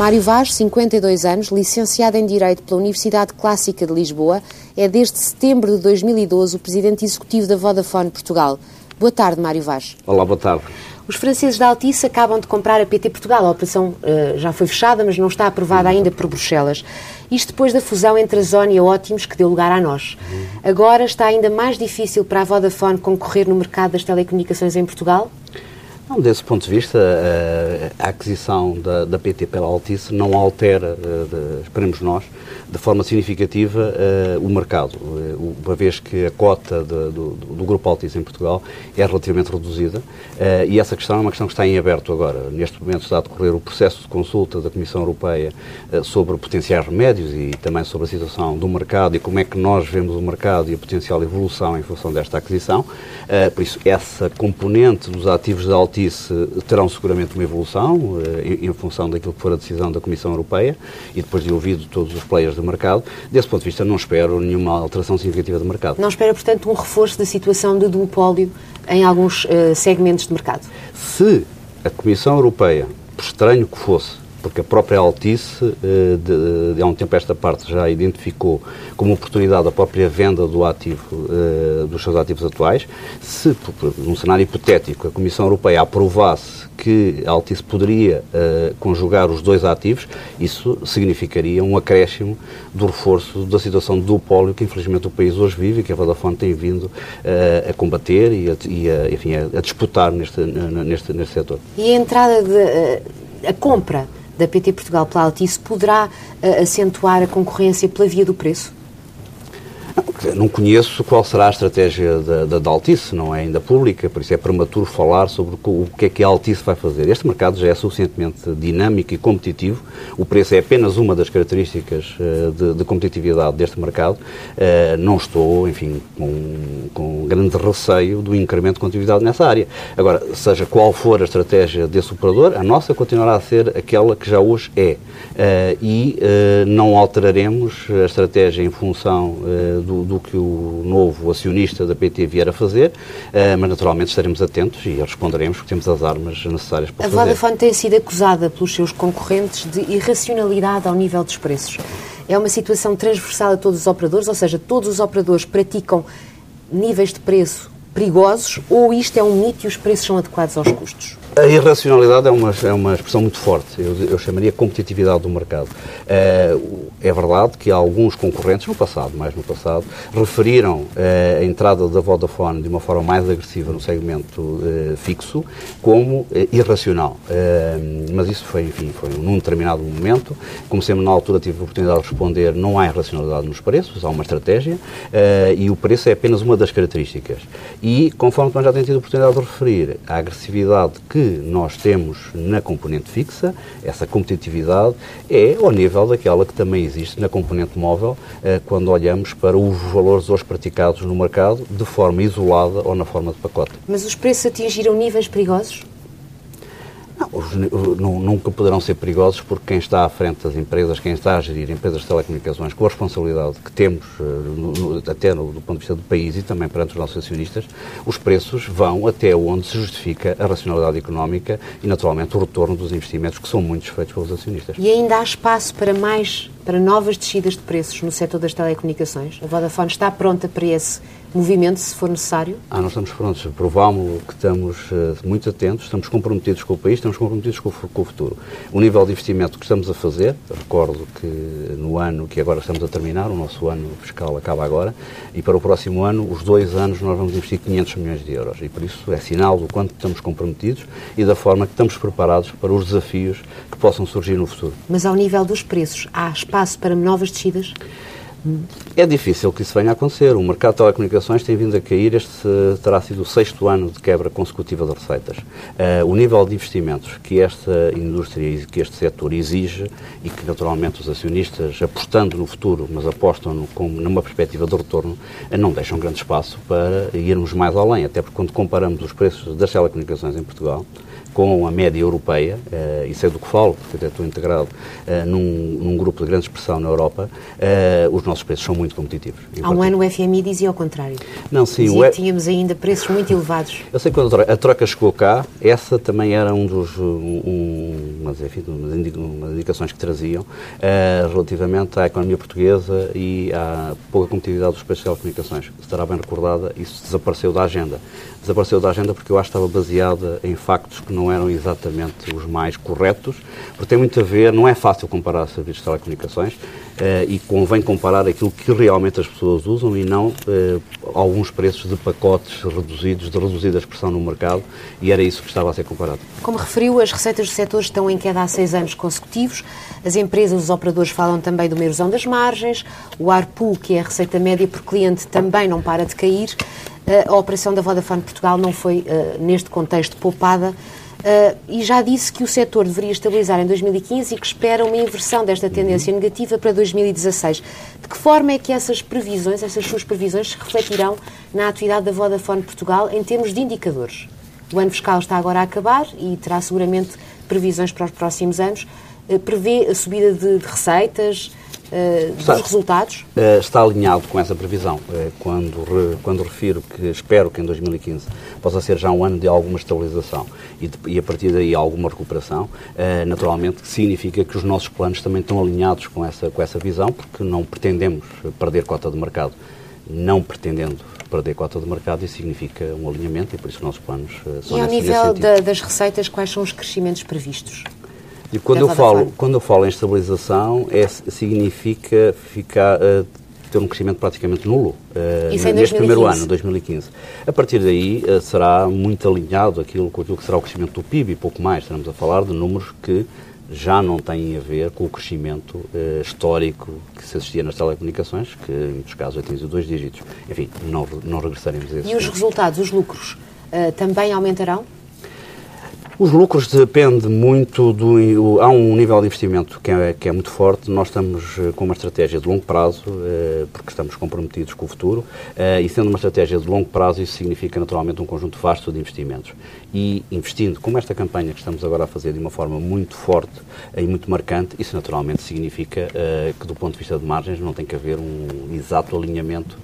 Mário Vaz, 52 anos, licenciado em Direito pela Universidade Clássica de Lisboa, é desde setembro de 2012 o presidente executivo da Vodafone Portugal. Boa tarde, Mário Vaz. Olá, boa tarde. Os franceses da Altice acabam de comprar a PT Portugal. A operação uh, já foi fechada, mas não está aprovada ainda por Bruxelas. Isto depois da fusão entre a Zona e a Ótimos, que deu lugar a nós. Agora está ainda mais difícil para a Vodafone concorrer no mercado das telecomunicações em Portugal? Não, desse ponto de vista, a aquisição da, da PT pela Altice não altera, de, esperemos nós, de forma significativa o mercado, uma vez que a cota de, do, do, Grupo Altice em Portugal é relativamente reduzida e essa questão é uma questão que está em aberto agora. Neste momento está a decorrer o processo de consulta da Comissão Europeia sobre potenciais remédios e também sobre a situação do mercado e como é que nós vemos o mercado e a potencial evolução em função desta aquisição. Por isso, essa componente dos ativos da Altice terão seguramente uma evolução eh, em, em, função daquilo que for a decisão da Comissão Europeia e depois de ouvido todos os players do mercado. Desse ponto de vista, não espero nenhuma alteração significativa do mercado. Não espera, portanto, um reforço da situação de duopólio em alguns uh, segmentos de mercado? Se a Comissão Europeia, por estranho que fosse, porque a própria Altice, eh, de, de há um tempo esta parte, já identificou como oportunidade a própria venda do ativo, eh, dos seus ativos atuais. Se, num cenário hipotético, a Comissão Europeia aprovasse que a Altice poderia uh, conjugar os dois ativos, isso significaria um acréscimo do reforço da situação de duopólio que infelizmente o país hoje vive e que a Vodafone tem vindo a combater e, a, e a, enfim, a, disputar neste, neste, neste setor. E a entrada de... A compra da PT Portugal pela Altice poderá uh, acentuar a concorrência pela via do preço? Não conheço qual será a estratégia da, da, Altice, não é ainda pública, por isso é prematuro falar sobre o, que é que a Altice vai fazer. Este mercado já é suficientemente dinâmico e competitivo, o preço é apenas uma das características uh, de, de, competitividade deste mercado. Uh, não estou, enfim, com, com grande receio do incremento de competitividade nessa área. Agora, seja qual for a estratégia desse operador, a nossa continuará a ser aquela que já hoje é. Uh, e não alteraremos a estratégia em função do, do, que o novo acionista da PT vier a fazer, uh, mas naturalmente estaremos atentos e responderemos porque temos as armas necessárias para a fazer. A Vodafone tem sido acusada pelos seus concorrentes de irracionalidade ao nível dos preços. É uma situação transversal a todos os operadores, ou seja, todos os operadores praticam níveis de preço perigosos ou isto é um mito e os preços são adequados aos custos? A irracionalidade é uma, é uma expressão muito forte. Eu, eu chamaria competitividade do mercado. É, é, verdade que alguns concorrentes, no passado, mais no passado, referiram é, a entrada da Vodafone de uma forma mais agressiva no segmento é, fixo como irracional. mas isso foi, enfim, foi num determinado momento. Como sempre, na altura tive a oportunidade de responder, não há irracionalidade nos preços, há uma estratégia e o preço é apenas uma das características. E, conforme já tenho tido a oportunidade de referir, a agressividade que nós temos na componente fixa, essa competitividade, é ao nível daquela que também existe na componente móvel, eh, quando olhamos para os valores hoje praticados no mercado de forma isolada ou na forma de pacote. Mas os preços atingiram níveis perigosos? Não, nunca poderão ser perigosos porque quem está à frente das empresas, quem está a gerir empresas de telecomunicações com a responsabilidade que temos, eh, até no, do ponto de vista do país e também perante os nossos acionistas, os preços vão até onde se justifica a racionalidade económica e, naturalmente, o retorno dos investimentos que são muitos feitos pelos acionistas. E ainda há espaço para mais, para novas descidas de preços no setor das telecomunicações? A Vodafone está pronta para esse movimento, se for necessário? Ah, nós estamos prontos. Provámos que estamos uh, muito atentos, estamos comprometidos com o país, estamos comprometidos com o, com o, futuro. O nível de investimento que estamos a fazer, recordo que no ano que agora estamos a terminar, o nosso ano fiscal acaba agora, e para o próximo ano, os dois anos, nós vamos investir 500 milhões de euros. E por isso é sinal do quanto estamos comprometidos e da forma que estamos preparados para os desafios que possam surgir no futuro. Mas ao nível dos preços, há espaço para novas descidas? É difícil que isso venha a acontecer. O mercado de telecomunicações tem vindo a cair. Este terá sido o sexto ano de quebra consecutiva de receitas. Uh, o nível de investimentos que esta indústria que este setor exige e que, naturalmente, os acionistas, apostando no futuro, mas apostam no, com, numa perspectiva de retorno, uh, não deixam grande espaço para irmos mais além. Até porque, quando comparamos os preços das telecomunicações em Portugal, com a média europeia, uh, e sei do que falo, porque até estou integrado uh, num, num, grupo de grande expressão na Europa, uh, os nossos preços são muito competitivos. Há um ano o FMI dizia ao contrário. Não, sim. Dizia o... que tínhamos ainda preços muito elevados. Eu sei que quando a troca chegou cá, essa também era um dos, um, mas, enfim, umas indicações que traziam relativamente à economia portuguesa e à pouca competitividade dos preços de telecomunicações. Estará bem recordada, isso desapareceu da agenda desapareceu da agenda porque eu acho que estava baseada em factos que não eram exatamente os mais corretos, porque tem muito a ver, não é fácil comparar serviços de telecomunicações eh, e convém comparar aquilo que realmente as pessoas usam e não eh, alguns preços de pacotes reduzidos, de reduzida expressão no mercado, e era isso que estava a ser comparado. Como referiu, as receitas do setor estão em queda há seis anos consecutivos, as empresas, os operadores falam também do erosão das margens, o ARPU, que é a receita média por cliente, também não para de cair, a operação da Vodafone Portugal não foi, eh, neste contexto, poupada. Uh, e já disse que o setor deveria estabilizar em 2015 e que espera uma inversão desta tendência negativa para 2016. De que forma é que essas previsões, essas suas previsões, se refletirão na atividade da Vodafone Portugal em termos de indicadores? O ano fiscal está agora a acabar e terá seguramente previsões para os próximos anos. Uh, prevê a subida de, de receitas, uh, dos resultados? Uh, está alinhado com essa previsão. Uh, quando, re, quando refiro que espero que em 2015 possa ser já um ano de alguma estabilização e, de, e a partir daí alguma recuperação, naturalmente significa que os nossos planos também estão alinhados com essa, com essa visão, porque não pretendemos perder cota de mercado. Não pretendendo perder cota de mercado, isso significa um alinhamento e por isso os nossos planos são E ao nível da, das receitas, quais são os crescimentos previstos? E quando eu, falo, quando eu falo em estabilização, é, significa ficar, uh, ter um crescimento praticamente nulo uh, neste 2015. primeiro ano, 2015. A partir daí uh, será muito alinhado aquilo, com aquilo que será o crescimento do PIB e pouco mais. Estamos a falar de números que já não têm a ver com o crescimento uh, histórico que se assistia nas telecomunicações, que em muitos casos atingiu dois dígitos. Enfim, não, não regressaremos a esse E os resultados, os lucros, também aumentarão? Os lucros dependem muito do. Há um nível de investimento que é, que é muito forte. Nós estamos eh, com uma estratégia de longo prazo, eh, porque estamos comprometidos com o futuro, eh, e sendo uma estratégia de longo prazo, isso significa naturalmente um conjunto vasto de investimentos. E investindo, como esta campanha que estamos agora a fazer de uma forma muito forte e muito marcante, isso naturalmente significa que, do ponto de vista de margens, não tem que haver um exato alinhamento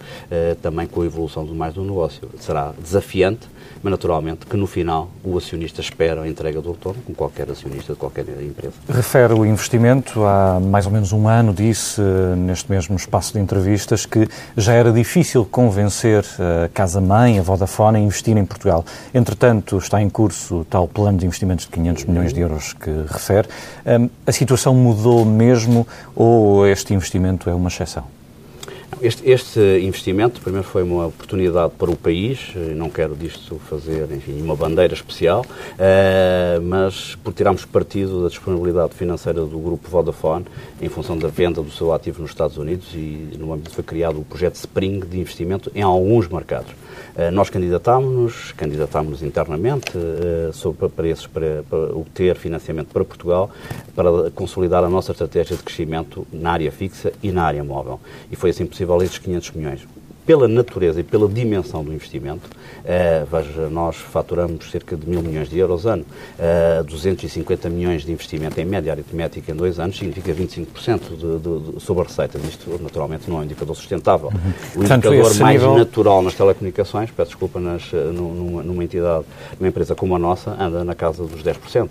também com a evolução do mais do negócio. Será desafiante, mas naturalmente que no final o acionista espera entrega do retorno, como qualquer acionista de qualquer empresa. Refere o investimento, há mais ou menos um ano disse, neste mesmo espaço de entrevistas, que já era difícil convencer a Casa-Mãe, a Vodafone, a investir em Portugal. Entretanto, está em curso o tal plano de investimentos de 500 milhões de euros que refere. Hum, a situação mudou mesmo ou este investimento é uma exceção? Este, este, investimento, primeiro, foi uma oportunidade para o país, não quero disto fazer, enfim, uma bandeira especial, uh, mas por tirarmos partido da disponibilidade financeira do grupo Vodafone em função da venda do seu ativo nos Estados Unidos e no âmbito foi criado o projeto Spring de investimento em alguns mercados. Uh, nós candidatámos-nos, candidatámos-nos internamente uh, sobre, para, esses, para, para obter financiamento para Portugal, para consolidar a nossa estratégia de crescimento na área fixa e na área móvel. E foi assim possível esses 500 milhões pela natureza e pela dimensão do investimento, uh, veja, nós faturamos cerca de mil milhões de euros ano, uh, eh, 250 milhões de investimento em média aritmética em dois anos significa 25% de, de, de, sobre a receita. Isto, naturalmente, não é um indicador sustentável. Uhum. O Portanto, indicador mais nível... natural nas telecomunicações, peço desculpa, nas, eh, numa, numa, entidade, numa empresa como a nossa, anda na casa dos 10%. Uh,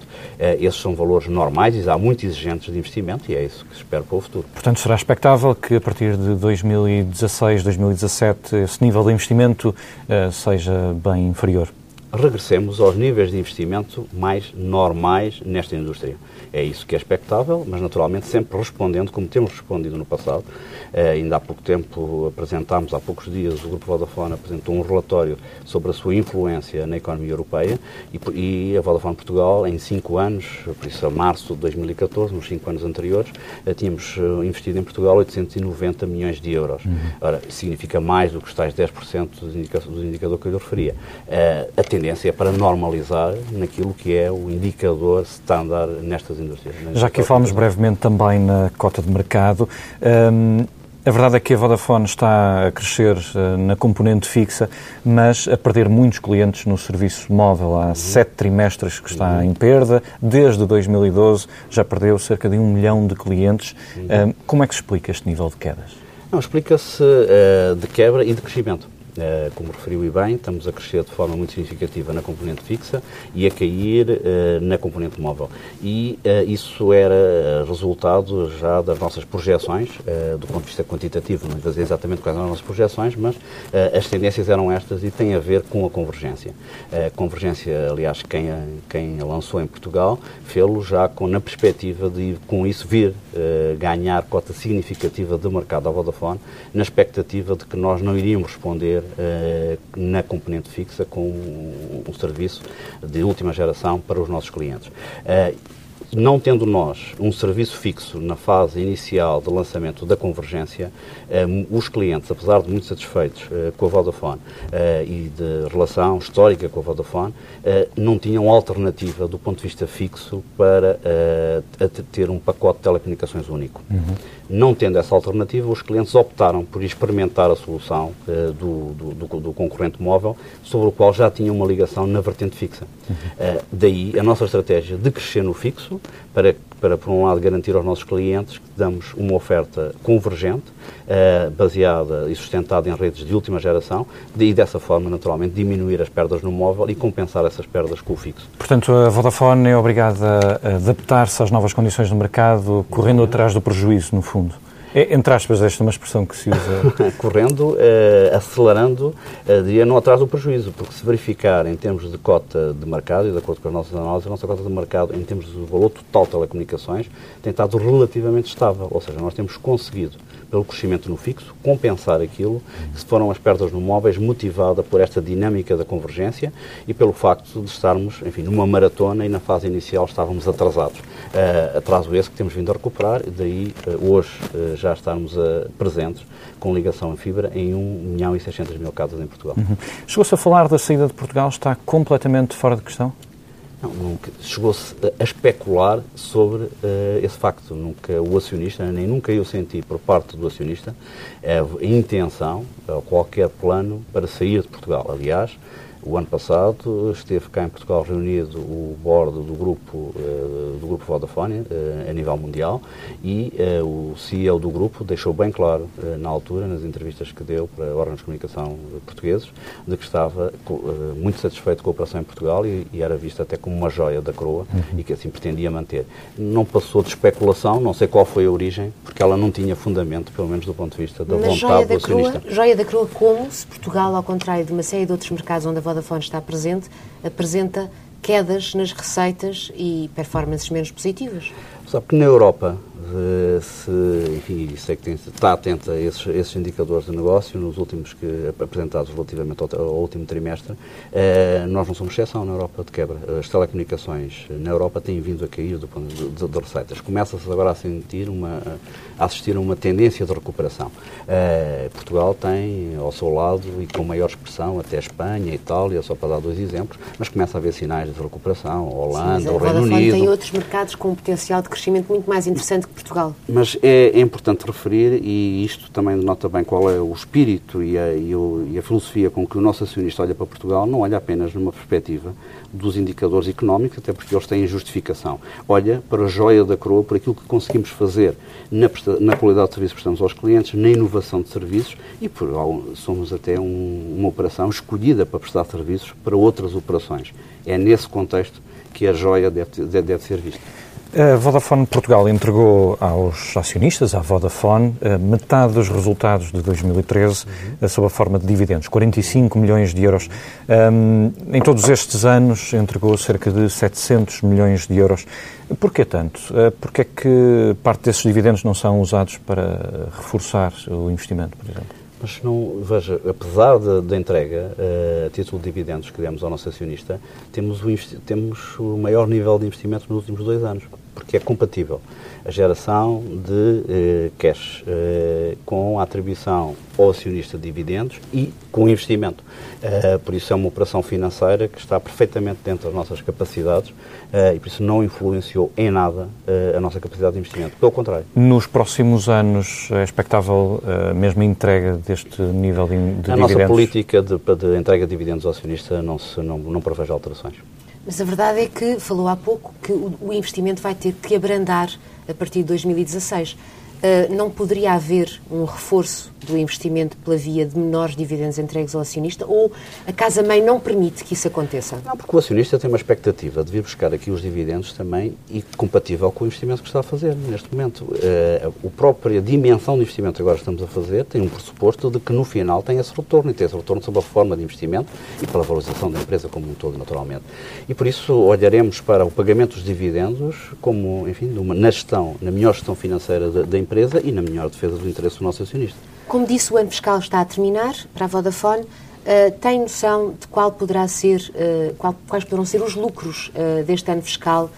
esses são valores normais e há muito exigentes de investimento e é isso que se espera para o futuro. Portanto, será expectável que a partir de 2016, 2017, 2017 esse nível de investimento uh, seja bem inferior? Regressemos aos níveis de investimento mais normais nesta indústria. É isso que é expectável, mas naturalmente sempre respondendo como temos respondido no passado. Uh, ainda há pouco tempo apresentámos, há poucos dias, o Grupo Vodafone apresentou um relatório sobre a sua influência na economia europeia e, e a Vodafone Portugal, em cinco anos, por isso a março de 2014, nos cinco anos anteriores, uh, tínhamos uh, investido em Portugal 890 milhões de euros. Uhum. Ora, significa mais do que os tais 10% do indicador, do indicador que eu lhe referia. a tendência é para normalizar naquilo que é o indicador standard nestas indústrias. Já que falamos brevemente também na cota de mercado, um, A verdade é que a Vodafone está a crescer uh, na componente fixa, mas a perder muitos clientes no serviço móvel. Há uhum. sete trimestres que está uhum. em perda. Desde 2012 já perdeu cerca de um milhão de clientes. Uhum. Uh, como é que se explica este nível de quedas? Não, explica-se uh, de quebra e de crescimento. Uh, como referiu e bem, estamos a crescer de forma muito significativa na componente fixa e a cair uh, na componente móvel. E uh, isso era resultado já das nossas projeções, do ponto de vista quantitativo, não vou dizer exatamente quais eram as nossas projeções, mas as tendências eram estas e têm a ver com a convergência. A convergência, aliás, quem a, quem a lançou em Portugal, fê-lo já com, na perspectiva de, com isso, vir ganhar cota significativa de mercado à Vodafone, na expectativa de que nós não iríamos responder uh, na componente fixa com um, um, serviço de última geração para os nossos clientes. Uh, não tendo nós um serviço fixo na fase inicial de lançamento da convergência, eh, os clientes, apesar de muito satisfeitos eh, com a Vodafone eh, e de relação histórica com a Vodafone, não tinham alternativa do ponto de vista fixo para ter um pacote de telecomunicações único. Uhum. Não tendo essa alternativa, os clientes optaram por experimentar a solução do, do, do, concorrente móvel, sobre o qual já tinham uma ligação na vertente fixa. Uhum. daí a nossa estratégia de crescer no fixo, para, para, por um lado, garantir aos nossos clientes que damos uma oferta convergente, uh, baseada e sustentada em redes de última geração, e dessa forma, naturalmente, diminuir as perdas no móvel e compensar essas perdas com o fixo. Portanto, a Vodafone é obrigada a adaptar-se às novas condições do mercado, correndo atrás do prejuízo, no fundo. É, entre aspas, esta é uma expressão que se usa. Correndo, uh, acelerando, uh, diria não atrás do prejuízo, porque se verificar em termos de cota de mercado, e de acordo com as nossas análises, a nossa cota de mercado, em termos do valor total de telecomunicações, tem estado relativamente estável. Ou seja, nós temos conseguido pelo crescimento no fixo, compensar aquilo que foram as perdas no móveis, motivada por esta dinâmica da convergência e pelo facto de estarmos, enfim, numa maratona e na fase inicial estávamos atrasados. Uh, atraso esse que temos vindo a recuperar, e daí uh, hoje uh, já estarmos presentes com ligação em fibra em 1 milhão e 600 mil casas em Portugal. Uhum. Chegou-se a falar da saída de Portugal, está completamente fora de questão? Chegou-se a especular sobre uh, esse facto. Nunca o acionista, nem nunca eu senti por parte do acionista a intenção ou qualquer plano para sair de Portugal. Aliás, o ano passado esteve cá em Portugal reunido o board do grupo, uh, do grupo Vodafone uh, a nível mundial e uh, o CEO do grupo deixou bem claro na altura, nas entrevistas que deu para órgãos de comunicação portugueses, de que estava muito satisfeito com a operação em Portugal e, era vista até como uma joia da coroa uhum. e que assim pretendia manter. Não passou de especulação, não sei qual foi a origem, porque ela não tinha fundamento, pelo menos do ponto de vista da Mas vontade do acionista. Coroa, joia da coroa como se Portugal, ao contrário de uma série de outros mercados onde a Vodafone está presente, apresenta quedas nas receitas e performances menos positivas. Sabe que na Europa, se, enfim, sei que tem, está atento a esses, esses, indicadores de negócio, nos últimos que apresentados relativamente ao, ao último trimestre, eh, nós não somos exceção na Europa de quebra. As telecomunicações na Europa têm vindo a cair do ponto de, de, de receitas. Começa-se agora a sentir uma, a assistir a uma tendência de recuperação. Eh, Portugal tem ao seu lado e com maior expressão até Espanha, Itália, só para dar dois exemplos, mas começa a haver sinais de recuperação. Holanda, Sim, o Reino Unido. tem outros mercados com um potencial de crescimento muito mais interessante que Portugal. Mas é, é importante referir, e isto também denota bem qual é o espírito e a, e, o, e a filosofia com que o nosso acionista olha para Portugal, não olha apenas numa perspectiva dos indicadores económicos, até porque eles têm justificação. Olha para a joia da coroa, por aquilo que conseguimos fazer na, na qualidade de serviço que prestamos aos clientes, na inovação de serviços e por, somos até um, uma operação escolhida para prestar serviços para outras operações. É nesse contexto que a joia deve, deve ser vista. A Vodafone Portugal entregou aos acionistas, à Vodafone, eh, metade dos resultados de 2013 uhum. sob a forma de dividendos, 45 milhões de euros. Em todos estes anos entregou cerca de 700 milhões de euros. Por que tanto? Eh, Porquê é que parte desses dividendos não são usados para reforçar o investimento, por exemplo? Mas não, veja, apesar da entrega uh, a título de dividendos que demos ao nosso acionista, temos o, temos o maior nível de investimento nos últimos dois anos. Porque é compatível a geração de eh, cash eh, com a atribuição ao acionista de dividendos e com investimento. Uh, por isso é uma operação financeira que está perfeitamente dentro das nossas capacidades uh, e por isso não influenciou em nada uh, a nossa capacidade de investimento. Pelo contrário. Nos próximos anos é expectável a mesma entrega deste nível de, de a dividendos? A nossa política de, de, entrega de dividendos ao acionista não, se, não, não prevê alterações. Mas a verdade é que, falou há pouco, que o, investimento vai ter que abrandar a partir de 2016. Uh, não poderia haver um reforço do investimento pela via de menores dividendos entregues ao acionista ou a Casa-Mãe não permite que isso aconteça? Não, porque o acionista tem uma expectativa de vir buscar aqui os dividendos também e compatível com o investimento que está a fazer neste momento. Uh, a própria dimensão do investimento que agora estamos a fazer tem um pressuposto de que no final tem esse retorno e tem esse retorno sob a forma de investimento e pela valorização da empresa como um todo, naturalmente. E por isso olharemos para o pagamento dos dividendos como, enfim, na gestão, na melhor gestão financeira da, da empresa e na melhor defesa do interesse do nosso acionista. Como disse, o ano fiscal está a terminar para a Vodafone. Uh, tem noção de qual poderá ser, uh, qual, quais poderão ser os lucros uh, deste ano fiscal?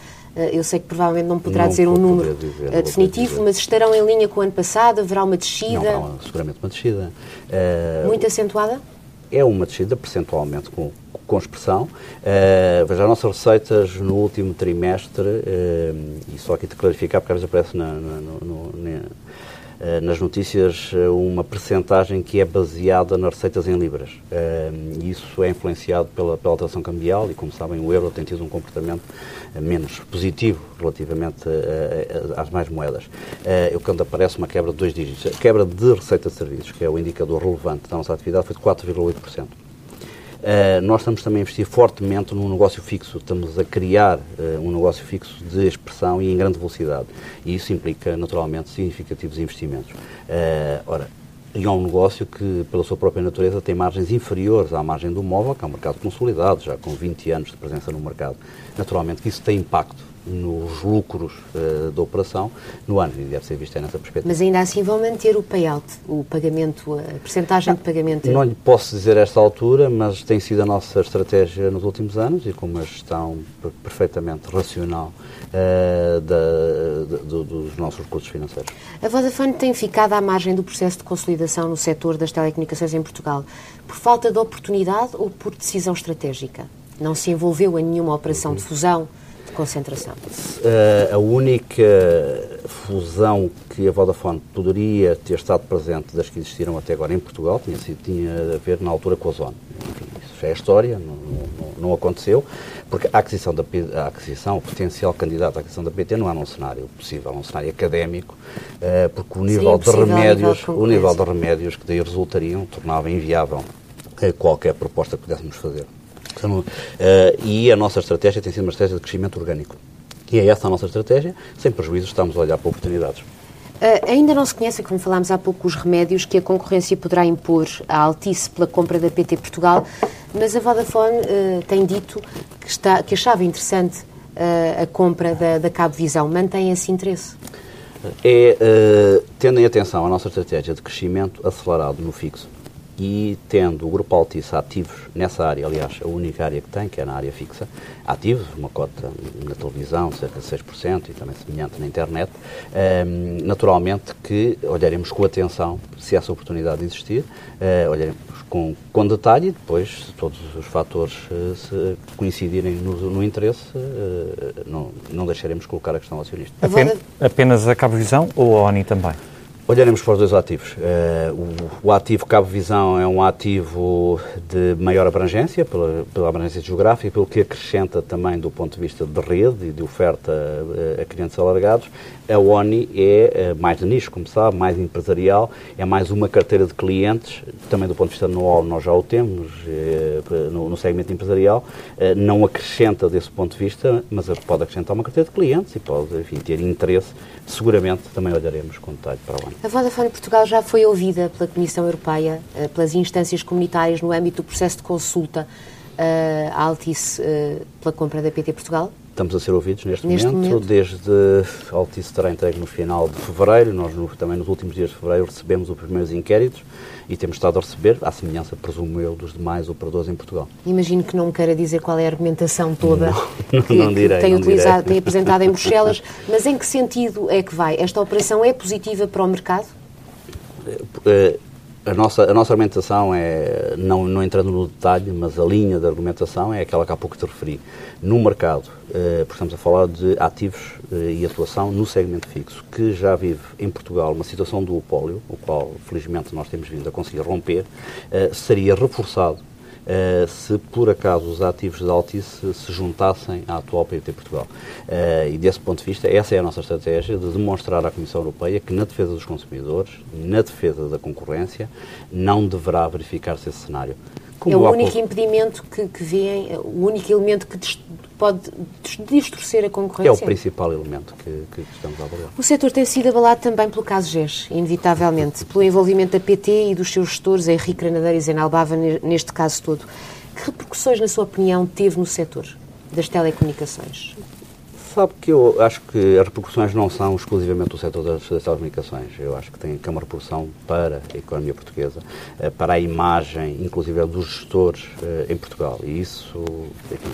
eu sei que provavelmente não poderá não dizer um número dizer, definitivo, mas estarão em linha com o ano passado? Haverá uma descida? Não, haverá seguramente uma descida. Muito acentuada? É uma descida percentualmente com, com expressão. Veja, as nossas receitas no último trimestre, e só aqui te clarificar, porque às vezes aparece na, na, nas notícias eh, uma percentagem que é baseada nas receitas em libras. Eh, isso é influenciado pela, pela alteração cambial e, como sabem, o euro tem tido um comportamento menos positivo relativamente às mais moedas. Eu, quando aparece uma quebra de dois dígitos, a quebra de receita de serviços, que é o indicador relevante da nossa atividade, foi de 4,8%. Uh, nós estamos também a investir fortemente num negócio fixo, estamos a criar uh, um negócio fixo de expressão e em grande velocidade. E isso implica, naturalmente, significativos investimentos. Uh, ora, e é um negócio que, pela sua própria natureza, tem margens inferiores à margem do móvel, que é um mercado consolidado, já com 20 anos de presença no mercado. Naturalmente que isso tem impacto nos lucros uh, da operação no ano, e deve ser visto nessa perspectiva. Mas ainda assim vão manter o payout, o pagamento, a percentagem de pagamento? Não lhe posso dizer a esta altura, mas tem sido a nossa estratégia nos últimos anos e com uma gestão perfeitamente racional uh, da, dos nossos recursos financeiros. A Vodafone tem ficado à margem do processo de consolidação no setor das telecomunicações em Portugal por falta de oportunidade ou por decisão estratégica? Não se envolveu em nenhuma operação de fusão? Concentração? Uh, a única fusão que a Vodafone poderia ter estado presente das que existiram até agora em Portugal tinha, sido, tinha a ver na altura com a Zona. Enfim, isso já é história, não, não, não, aconteceu, porque a aquisição, da, a aquisição, o potencial candidato à aquisição da PT não é num cenário possível, é um cenário académico, uh, porque o nível de remédios, nível o nível de remédios que daí resultariam tornava inviável uh, qualquer proposta que pudéssemos fazer. Uh, e a nossa estratégia tem sido uma estratégia de crescimento orgânico. E é essa a nossa estratégia, sem prejuízo, estamos a olhar para oportunidades. Uh, ainda não se conhecem, como falámos há pouco, os remédios que a concorrência poderá impor à Altice pela compra da PT Portugal, mas a Vodafone uh, tem dito que, está, que achava interessante uh, a compra da, da Cabo Visão. Mantém esse interesse? É, tendo em atenção a nossa estratégia de crescimento acelerado no fixo, e tendo o Grupo Altice ativos nessa área, aliás, a única área que tem, que é na área fixa, ativos, uma cota na televisão, cerca de 6%, e também semelhante na internet, um, naturalmente que olharemos com atenção se essa oportunidade existir, uh, olharemos com, com detalhe e depois, se todos os fatores uh, se coincidirem no, no interesse, uh, não, não deixaremos colocar a questão acionista. Apenas, apenas a Cabo Visão ou a ONI também? Olharemos para os dois ativos. Uh, o, ativo Cabo Visão é um ativo de maior abrangência, pela, pela, abrangência geográfica, pelo que acrescenta também do ponto de vista de rede e de oferta uh, a clientes alargados. A ONI é uh, mais de nicho, como sabe, mais empresarial, é mais uma carteira de clientes, também do ponto de vista know nós já o temos no, no, segmento empresarial, não acrescenta desse ponto de vista, mas pode acrescentar uma carteira de clientes e pode enfim, ter interesse. Seguramente também olharemos com detalhe para a ONI. A Vodafone Portugal já foi ouvida pela Comissão Europeia, eh, pelas instâncias comunitárias no âmbito do processo de consulta uh, à Altice uh, pela compra da PT Portugal? estamos a ser ouvidos neste, neste momento, momento, desde Altice terá entregue no final de fevereiro, nós no, também nos últimos dias de fevereiro recebemos os primeiros inquéritos e temos estado a receber, à semelhança, presumo eu, dos demais operadores em Portugal. Imagino que não me queira dizer qual é a argumentação toda não, que, não direi, que tem, utilizado, direi. tem apresentado em Bruxelas, mas em que sentido é que vai? Esta operação é positiva para o mercado? A nossa, a nossa argumentação é, não, não entrando no detalhe, mas a linha de argumentação é aquela que há pouco te referi. No mercado, eh, porque estamos a falar de ativos eh, e atuação no segmento fixo, que já vive em Portugal uma situação do opólio, o qual felizmente nós temos vindo a conseguir romper, eh, seria reforçado Uh, se por acaso os ativos da Altice se juntassem à atual PT Portugal. Uh, e desse ponto de vista, essa é a nossa estratégia de demonstrar à Comissão Europeia que na defesa dos consumidores, na defesa da concorrência, não deverá verificar-se esse cenário. Como é o único pouco... impedimento que, que vêem, o único elemento que pode distorcer a concorrência? É o principal elemento que, que estamos a abordar. O setor tem sido abalado também pelo caso GES, inevitavelmente, pelo envolvimento da PT e dos seus gestores, Henrique Granadeiro e Zenalbava, neste caso todo. Que repercussões, na sua opinião, teve no setor das telecomunicações? Sabe que eu acho que as repercussões não são exclusivamente do setor das, telecomunicações. Eu acho que tem, uma repercussão para a economia portuguesa, eh, para a imagem, inclusive, dos gestores eh, em Portugal. E isso,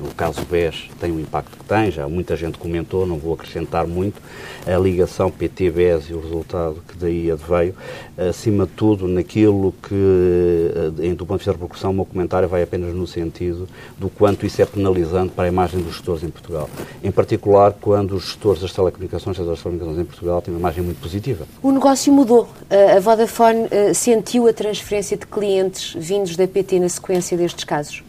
no caso BES, tem o impacto que tem, já muita gente comentou, não vou acrescentar muito, a ligação PT-BES e o resultado que daí adveio. Acima de tudo, naquilo que, eh, do ponto de vista da repercussão, o meu comentário vai apenas no sentido do quanto isso é penalizante para a imagem dos gestores em Portugal. Em particular, quando os gestores das telecomunicações, das telecomunicações em Portugal, têm uma imagem muito positiva. O negócio mudou. A Vodafone eh, sentiu a transferência de clientes vindos da PT na sequência destes casos?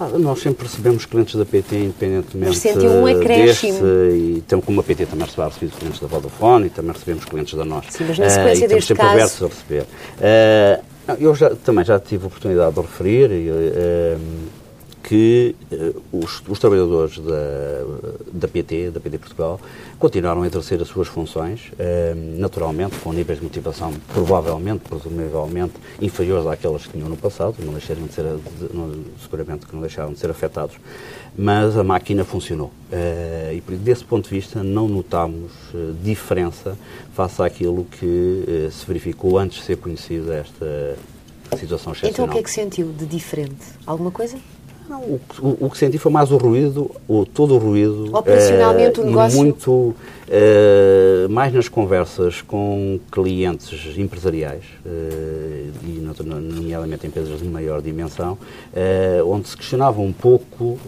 Ah, nós sempre recebemos clientes da PT, independentemente sentiu um acréscimo. desse, e temos como a PT também recebe recebido clientes da Vodafone e também recebemos clientes da nós. Sim, mas na sequência uh, deste sempre caso... abertos a receber. Uh, eu já, também já tive a oportunidade de referir e, uh, que uh, os, os, trabalhadores da, da PT, da PT Portugal, continuaram a exercer as suas funções, uh, naturalmente, com níveis de motivação provavelmente, presumivelmente, inferiores àquelas que tinham no passado, não deixaram de ser, não, seguramente que não deixaram de ser afetados, mas a máquina funcionou. Uh, e desse ponto de vista não notámos diferença face àquilo que se verificou antes de ser conhecida esta situação excepcional. Então o que é que sentiu de diferente? Alguma coisa? Não, o, o, o, que senti foi mais o ruído, o, todo o ruído. Operacionalmente uh, o negócio. E muito, uh, mais nas conversas com clientes empresariais, uh, e nomeadamente empresas de maior dimensão, onde se questionava um pouco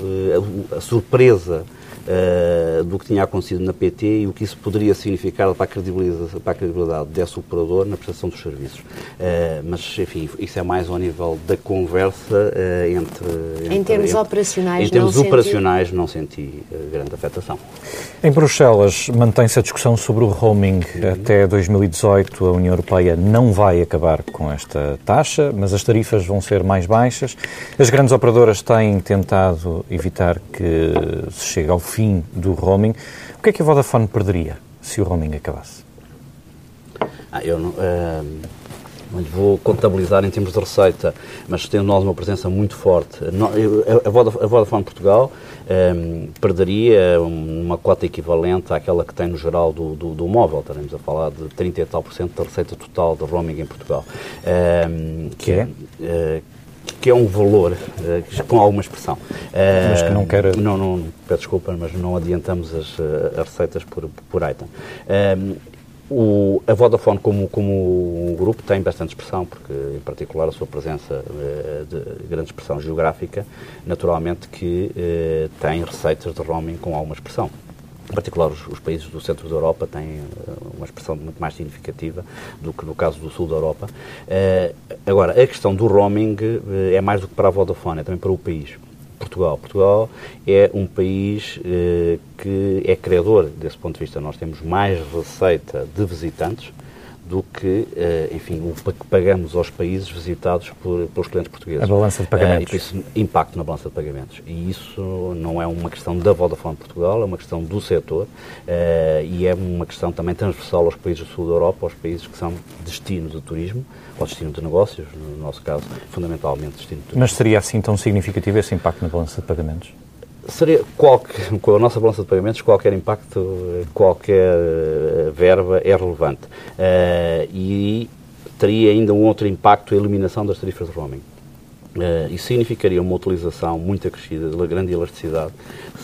a, a surpresa uh, do que tinha acontecido na PT e o que isso poderia significar para a credibilidade, para a credibilidade desse operador na prestação dos serviços. Uh, mas, enfim, isso é mais ao nível da conversa uh, entre, entre, Em termos entre, operacionais, Em termos não operacionais, senti... não senti grande afetação. Em Bruxelas, mantém-se a discussão sobre o roaming. Uhum. Até 2018, a União Europeia não vai acabar com esta taxa, mas as tarifas vão ser mais baixas. As grandes operadoras têm tentado evitar que se chegue ao fim do roaming. O que é que a Vodafone perderia se o roaming acabasse? Ah, eu não, uh, não vou contabilizar em termos de receita, mas tendo nós uma presença muito forte. A Vodafone, a Vodafone Portugal um, perderia uma cota equivalente àquela que tem no geral do, do, do, móvel. Estaremos a falar de 30 e tal por cento da receita total de roaming em Portugal. Um, que é? Que é um valor uh, com alguma expressão. Uh, mas que não quer... Não, não, peço desculpa, mas não adiantamos as, as receitas por, por item. O, a Vodafone, como, como um grupo, tem bastante expressão, porque, em particular, a sua presença de grande expressão geográfica, naturalmente que tem receitas de roaming com alguma expressão. Em particular, os, os, países do centro da Europa têm uh, uma expressão muito mais significativa do que no caso do sul da Europa. Uh, agora, a questão do roaming uh, é mais do que para a Vodafone, é também para o país. Portugal. Portugal é um país que é criador, desse ponto de vista. Nós temos mais receita de visitantes do que, uh, enfim, o que pagamos aos países visitados por, pelos clientes portugueses. A balança de pagamentos. Uh, e por isso, impacto na balança de pagamentos. E isso não é uma questão da Vodafone Portugal, é uma questão do setor uh, e é uma questão também transversal aos países do sul da Europa, aos países que são destino de turismo, ou destino de negócios, no nosso caso, fundamentalmente destino de turismo. Mas seria assim tão significativo esse impacto na balança de pagamentos? Seria qualquer, com a nossa balança de pagamentos, qualquer impacto, qualquer verba é relevante. Uh, e teria ainda um outro impacto, a eliminação das tarifas de roaming. Uh, isso significaria uma utilização muito acrescida de grande elasticidade,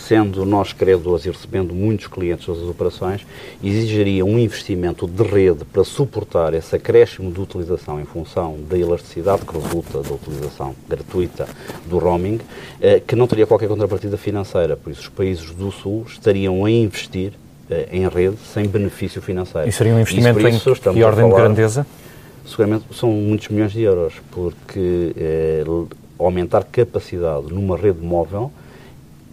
sendo nós credores e recebendo muitos clientes das operações, exigiria um investimento de rede para suportar esse acréscimo de utilização em função da elasticidade que resulta da utilização gratuita do roaming, uh, que não teria qualquer contrapartida financeira. Por isso, os países do Sul estariam a investir uh, em rede sem benefício financeiro. E seria um investimento isso, em que ordem de grandeza? seguramente são muitos milhões de euros, porque é, aumentar capacidade numa rede móvel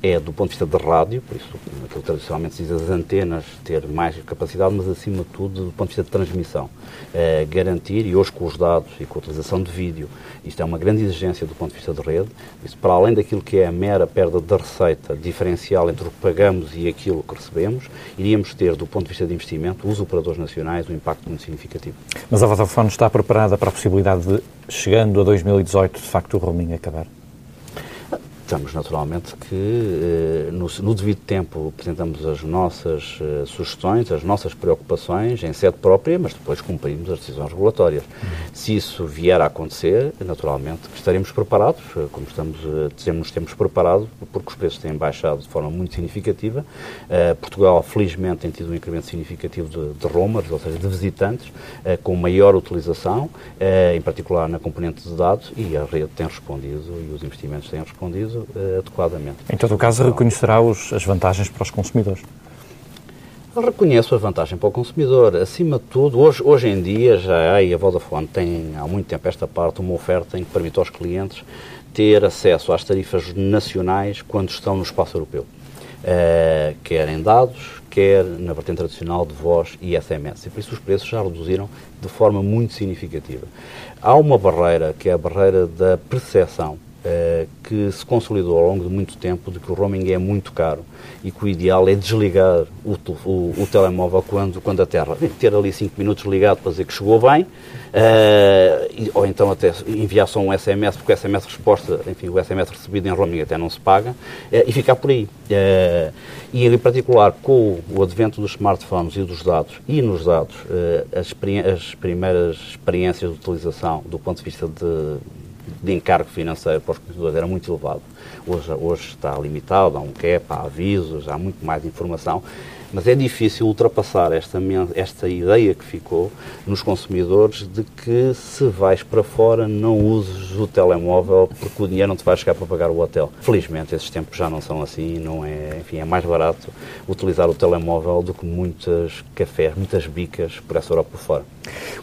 é, do ponto de vista de rádio, por isso aquilo tradicionalmente se diz as antenas ter mais capacidade, mas acima de tudo do ponto de vista de transmissão. É, garantir, e hoje com os dados e com a utilização de vídeo, isto é uma grande exigência do ponto de vista de rede, isso para além daquilo que é a mera perda de receita diferencial entre o que pagamos e aquilo que recebemos, iríamos ter, do ponto de vista de investimento, os operadores nacionais, um impacto muito significativo. Mas a Vodafone está preparada para a possibilidade de, chegando a 2018, de facto o roaming acabar? Estamos naturalmente que, eh, no, no, devido tempo, apresentamos as nossas uh, sugestões, as nossas preocupações em sede própria, mas depois cumprimos as decisões regulatórias. Uhum. Se isso vier a acontecer, naturalmente estaremos preparados, uh, como estamos, uh, nos temos preparado, porque os preços têm baixado de forma muito significativa. Portugal, felizmente, tem tido um incremento significativo de, de ou seja, de visitantes, com maior utilização, em particular na componente de dados, e a rede tem respondido e os investimentos têm respondido uh, adequadamente. Em todo o caso, reconhecerá os, as vantagens para os consumidores? Reconheço a vantagem para o consumidor. Acima de tudo, hoje, hoje em dia já há, e a Vodafone tem há muito tempo esta parte, uma oferta em que permite aos clientes ter acesso às tarifas nacionais quando estão no espaço europeu. Uh, quer em dados, quer na vertente tradicional de voz e SMS. E por isso os preços já reduziram de forma muito significativa. Há uma barreira, que é a barreira da percepção que se consolidou ao longo de muito tempo de que o roaming é muito caro e que o ideal é desligar o, o, o telemóvel quando, quando a Terra ter ali 5 minutos ligado para dizer que chegou bem, uh, ou então até enviar só um SMS, porque o SMS resposta, enfim, o SMS recebido em roaming até não se paga, uh, e ficar por aí. Uh, e em particular com o advento dos smartphones e dos dados, e nos dados, as, as primeiras experiências de utilização do ponto de vista de de encargo financeiro para os consumidores era muito elevado. Hoje, hoje está limitado, há um cap, há avisos, há muito mais informação mas é difícil ultrapassar esta, esta ideia que ficou nos consumidores de que se vais para fora não uses o telemóvel porque o dinheiro não te vai chegar para pagar o hotel. Felizmente esses tempos já não são assim, não é, enfim, é mais barato utilizar o telemóvel do que muitas cafés, muitas bicas por essa Europa fora.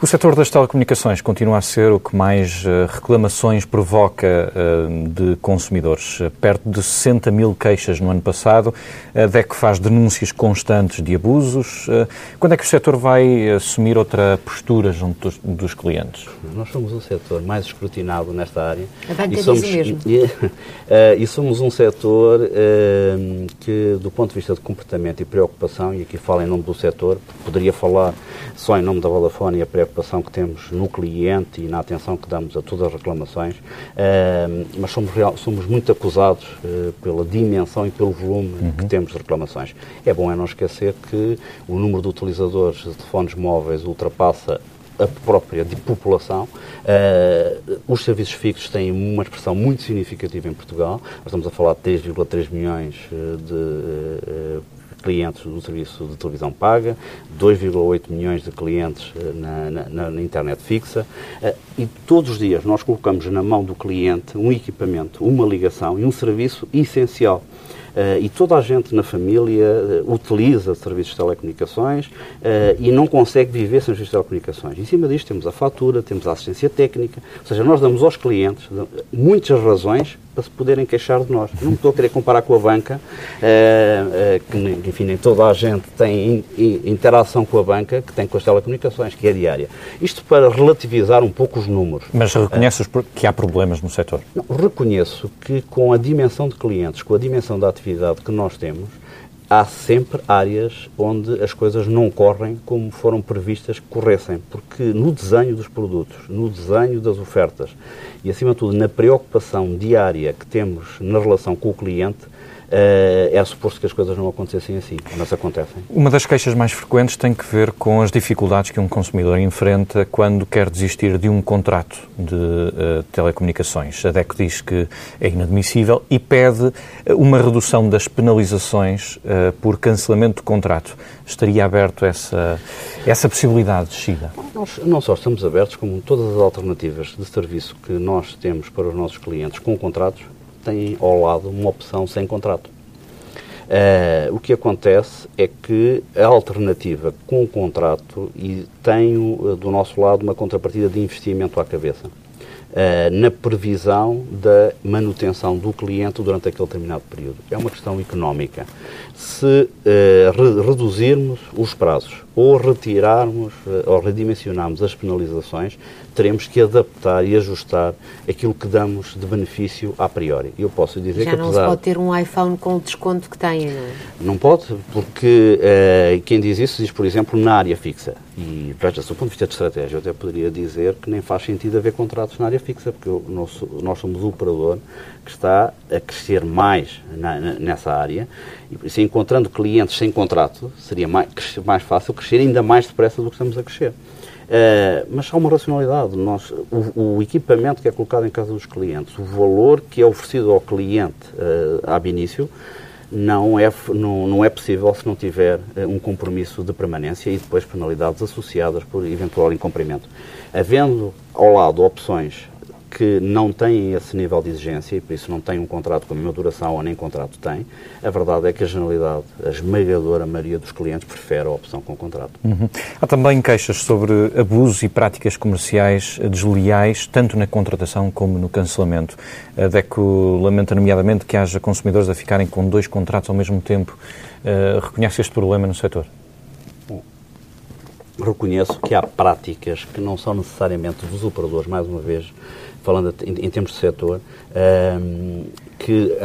O setor das telecomunicações continua a ser o que mais uh, reclamações provoca uh, de consumidores. Uh, perto de 60 mil queixas no ano passado. A DEC faz denúncias constantes de abusos. Eh, quando é que o setor vai assumir outra postura junto dos, clientes? Nós somos o setor mais escrutinado nesta área. A banca e somos, mesmo. E, eh, e, somos um setor que, do ponto de vista de comportamento e preocupação, e aqui falo em nome do setor, poderia falar só em nome da Vodafone e a preocupação que temos no cliente e na atenção que damos a todas as reclamações, uh, mas somos, real, somos muito acusados uh, pela dimensão e pelo volume uhum. que temos de reclamações. É bom é não esquecer que o número de utilizadores de telefones móveis ultrapassa a própria de população. Uh, os serviços fixos têm uma expressão muito significativa em Portugal. Nós estamos a falar de 3,3 milhões eh, de uh, clientes do serviço de televisão paga, 2,8 milhões de clientes na, na, na internet fixa. Uh, e todos os dias nós colocamos na mão do cliente um equipamento, uma ligação e um serviço essencial. Uh, e toda a gente na família uh, utiliza serviços de telecomunicações uh, e não consegue viver sem os serviços de telecomunicações. Em cima disto temos a fatura, temos a assistência técnica, ou seja, nós damos aos clientes muitas razões para se poderem queixar de nós. Não estou a querer comparar com a banca, que enfim, nem toda a gente tem in, interação com a banca que tem com as telecomunicações, que é diária. Isto para relativizar um pouco os números. Mas reconheces que há problemas no setor? Não, reconheço que com a dimensão de clientes, com a dimensão da atividade que nós temos, há sempre áreas onde as coisas não correm como foram previstas que corressem, porque no desenho dos produtos, no desenho das ofertas e, acima de tudo, na preocupação diária que temos na relação com o cliente, Uh, era suposto que as coisas não acontecessem assim, mas acontecem. Uma das queixas mais frequentes tem que ver com as dificuldades que um consumidor enfrenta quando quer desistir de um contrato de uh, telecomunicações. A DECO diz que é inadmissível e pede uma redução das penalizações uh, por cancelamento de contrato. Estaria aberto essa, essa possibilidade, Chida? Nós não só estamos abertos, como todas as alternativas de serviço que nós temos para os nossos clientes com contratos, têm ao lado uma opção sem contrato. Uh, o que acontece é que a alternativa com o contrato e tem uh, do nosso lado uma contrapartida de investimento à cabeça. Uh, na previsão da manutenção do cliente durante aquele determinado período. É uma questão económica. Se re reduzirmos os prazos ou retirarmos ou redimensionarmos as penalizações, teremos que adaptar e ajustar aquilo que damos de benefício a priori. Eu posso dizer Já que não apesar... se pode ter um iPhone com o desconto que tem, não é? Não pode, porque uh, quem diz isso diz, por exemplo, na área fixa. E veja-se, do ponto de vista de estratégia, eu até poderia dizer que nem faz sentido haver contratos na área fixa, porque eu, nós, nós somos o operador que está a crescer mais na, nessa área e se encontrando clientes sem contrato, seria mais, mais fácil crescer ainda mais depressa do que estamos a crescer. Uh, mas há uma racionalidade. Nós, o, o, equipamento que é colocado em casa dos clientes, o valor que é oferecido ao cliente uh, início, não é, não, não é possível se não tiver uh, um compromisso de permanência e depois penalidades associadas por eventual incumprimento. Havendo ao lado opções que não têm esse nível de exigência e por isso não têm um contrato com a mesma duração ou nem contrato tem, a verdade é que a generalidade, a esmagadora maioria dos clientes prefere a opção com contrato. Uhum. Há também queixas sobre abusos e práticas comerciais desleais, tanto na contratação como no cancelamento. A DECO lamenta nomeadamente que haja consumidores a ficarem com dois contratos ao mesmo tempo. Uh, reconhece este problema no setor? reconheço que há práticas que não são necessariamente dos operadores, mais uma vez, falando em, em termos de setor, um, que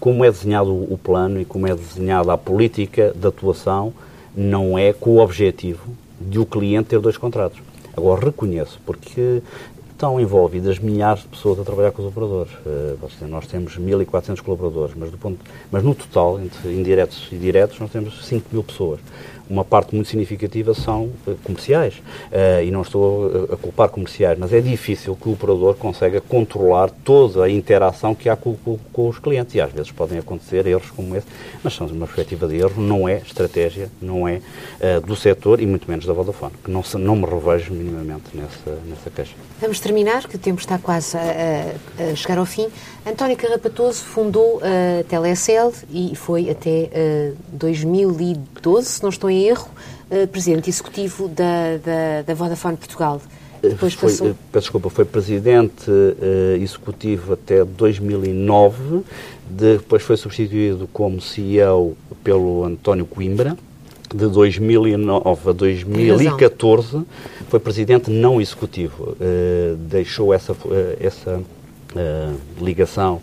como é desenhado o plano e como é desenhada a política de atuação, não é com o objetivo de o cliente ter dois contratos. Agora, reconheço, porque estão envolvidas milhares de pessoas a trabalhar com os operadores. Uh, nós temos 1.400 colaboradores, mas, do ponto, mas no total, entre indiretos e diretos, nós temos 5 mil pessoas uma parte muito significativa são uh, comerciais. Uh, e não estou a, culpar comerciais, mas é difícil que o operador consiga controlar toda a interação que há com, com, com, os clientes. E às vezes podem acontecer erros como esse, mas são uma perspectiva de erro, não é estratégia, não é uh, do setor e muito menos da Vodafone, que não, se, não me revejo minimamente nessa, nessa queixa. Vamos terminar, que o tempo está quase a, a chegar ao fim. António Carrapatoso fundou a Telecel e foi até 2012, se não estou em erro, uh, presidente executivo da, da, da Vodafone Portugal. Depois foi, passou... Peço desculpa, foi presidente uh, executivo até 2009, depois foi substituído como CEO pelo António Coimbra. De 2009 a 2014 foi presidente não executivo. Uh, deixou essa, essa ligação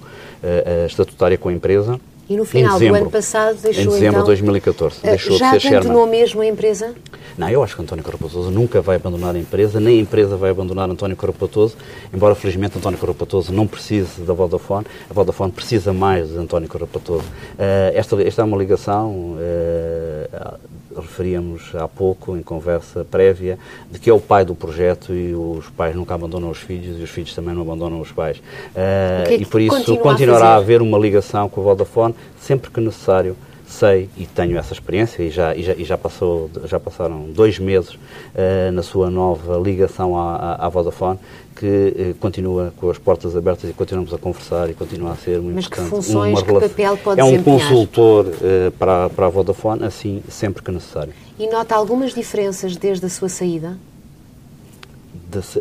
estatutária com a empresa e no final dezembro, do ano passado deixou Em dezembro então, de 2014. Eh, deixou já de ser abandonou mesmo a empresa? Não, eu acho que António Carapatoso nunca vai abandonar a empresa, nem a empresa vai abandonar António Carapatoso, embora felizmente António Carapatoso não precise da Vodafone, a Vodafone precisa mais de António Carapatoso. Uh, esta, esta é uma ligação, uh, referíamos há pouco, em conversa prévia, de que é o pai do projeto e os pais nunca abandonam os filhos e os filhos também não abandonam os pais. Uh, e por isso continuará a, a haver uma ligação com a Vodafone sempre que necessário sei e tenho essa experiência e já, e já, e já, passou, já passaram dois meses uh, na sua nova ligação à, à, à Vodafone que uh, continua com as portas abertas e continuamos a conversar e continua a ser muito Mas importante. que funções, uma que papel pode É um consultor uh, para, para a Vodafone, assim, sempre que necessário. E nota algumas diferenças desde a sua saída?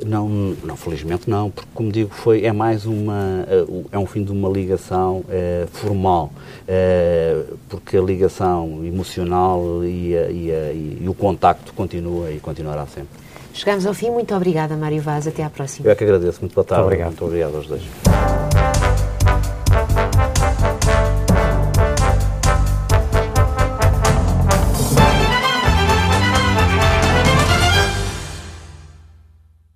Não, não, felizmente não, porque como digo, foi, é mais uma, é um fim de uma ligação é, formal, é, porque a ligação emocional e, a, e, a, e, o contacto continua e continuará sempre. Chegamos ao fim, muito obrigada Mário Vaz, até à próxima. Eu é que agradeço, muito boa tarde. Muito obrigado, muito obrigado aos dois.